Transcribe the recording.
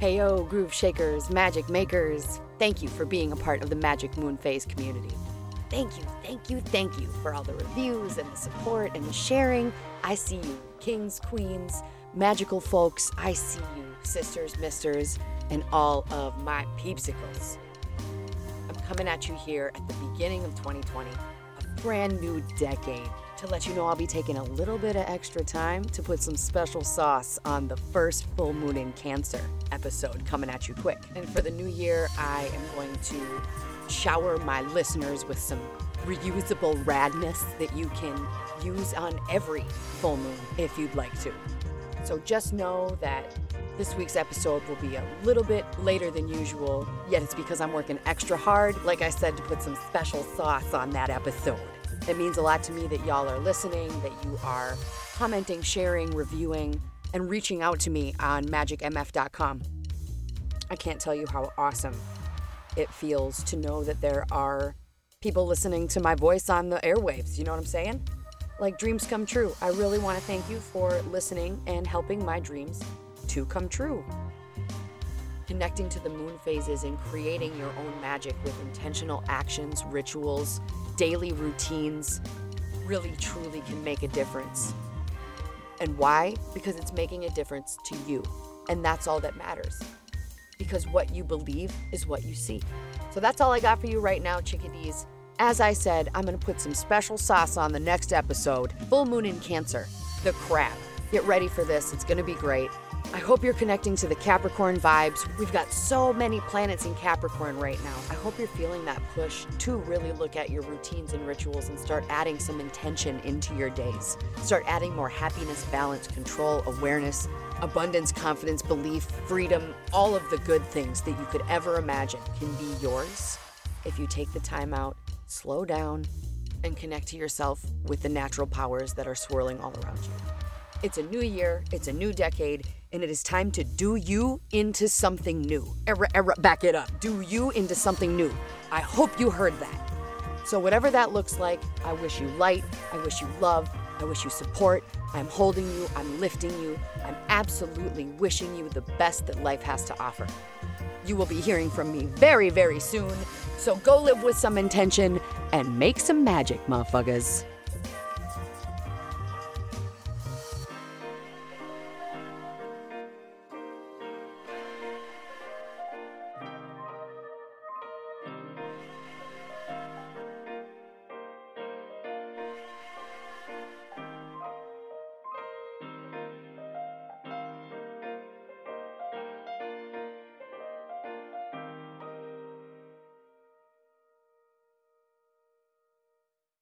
Heyo, groove shakers, magic makers. Thank you for being a part of the Magic Moon Phase community. Thank you, thank you, thank you for all the reviews and the support and the sharing. I see you, kings, queens, magical folks. I see you, sisters, misters, and all of my peepsicles. I'm coming at you here at the beginning of 2020, a brand new decade to let you know I'll be taking a little bit of extra time to put some special sauce on the first full moon in Cancer episode coming at you quick. And for the new year, I am going to shower my listeners with some reusable radness that you can use on every full moon if you'd like to. So just know that this week's episode will be a little bit later than usual, yet it's because I'm working extra hard, like I said, to put some special sauce on that episode. It means a lot to me that y'all are listening, that you are commenting, sharing, reviewing, and reaching out to me on magicmf.com. I can't tell you how awesome it feels to know that there are people listening to my voice on the airwaves. You know what I'm saying? Like dreams come true. I really want to thank you for listening and helping my dreams to come true. Connecting to the moon phases and creating your own magic with intentional actions, rituals, daily routines really truly can make a difference. And why? Because it's making a difference to you. And that's all that matters. Because what you believe is what you see. So that's all I got for you right now, chickadees. As I said, I'm going to put some special sauce on the next episode Full Moon in Cancer, the crab. Get ready for this, it's going to be great. I hope you're connecting to the Capricorn vibes. We've got so many planets in Capricorn right now. I hope you're feeling that push to really look at your routines and rituals and start adding some intention into your days. Start adding more happiness, balance, control, awareness, abundance, confidence, belief, freedom, all of the good things that you could ever imagine can be yours if you take the time out, slow down, and connect to yourself with the natural powers that are swirling all around you. It's a new year, it's a new decade, and it is time to do you into something new. Erra, erra, back it up. Do you into something new. I hope you heard that. So, whatever that looks like, I wish you light, I wish you love, I wish you support. I'm holding you, I'm lifting you, I'm absolutely wishing you the best that life has to offer. You will be hearing from me very, very soon, so go live with some intention and make some magic, motherfuckers.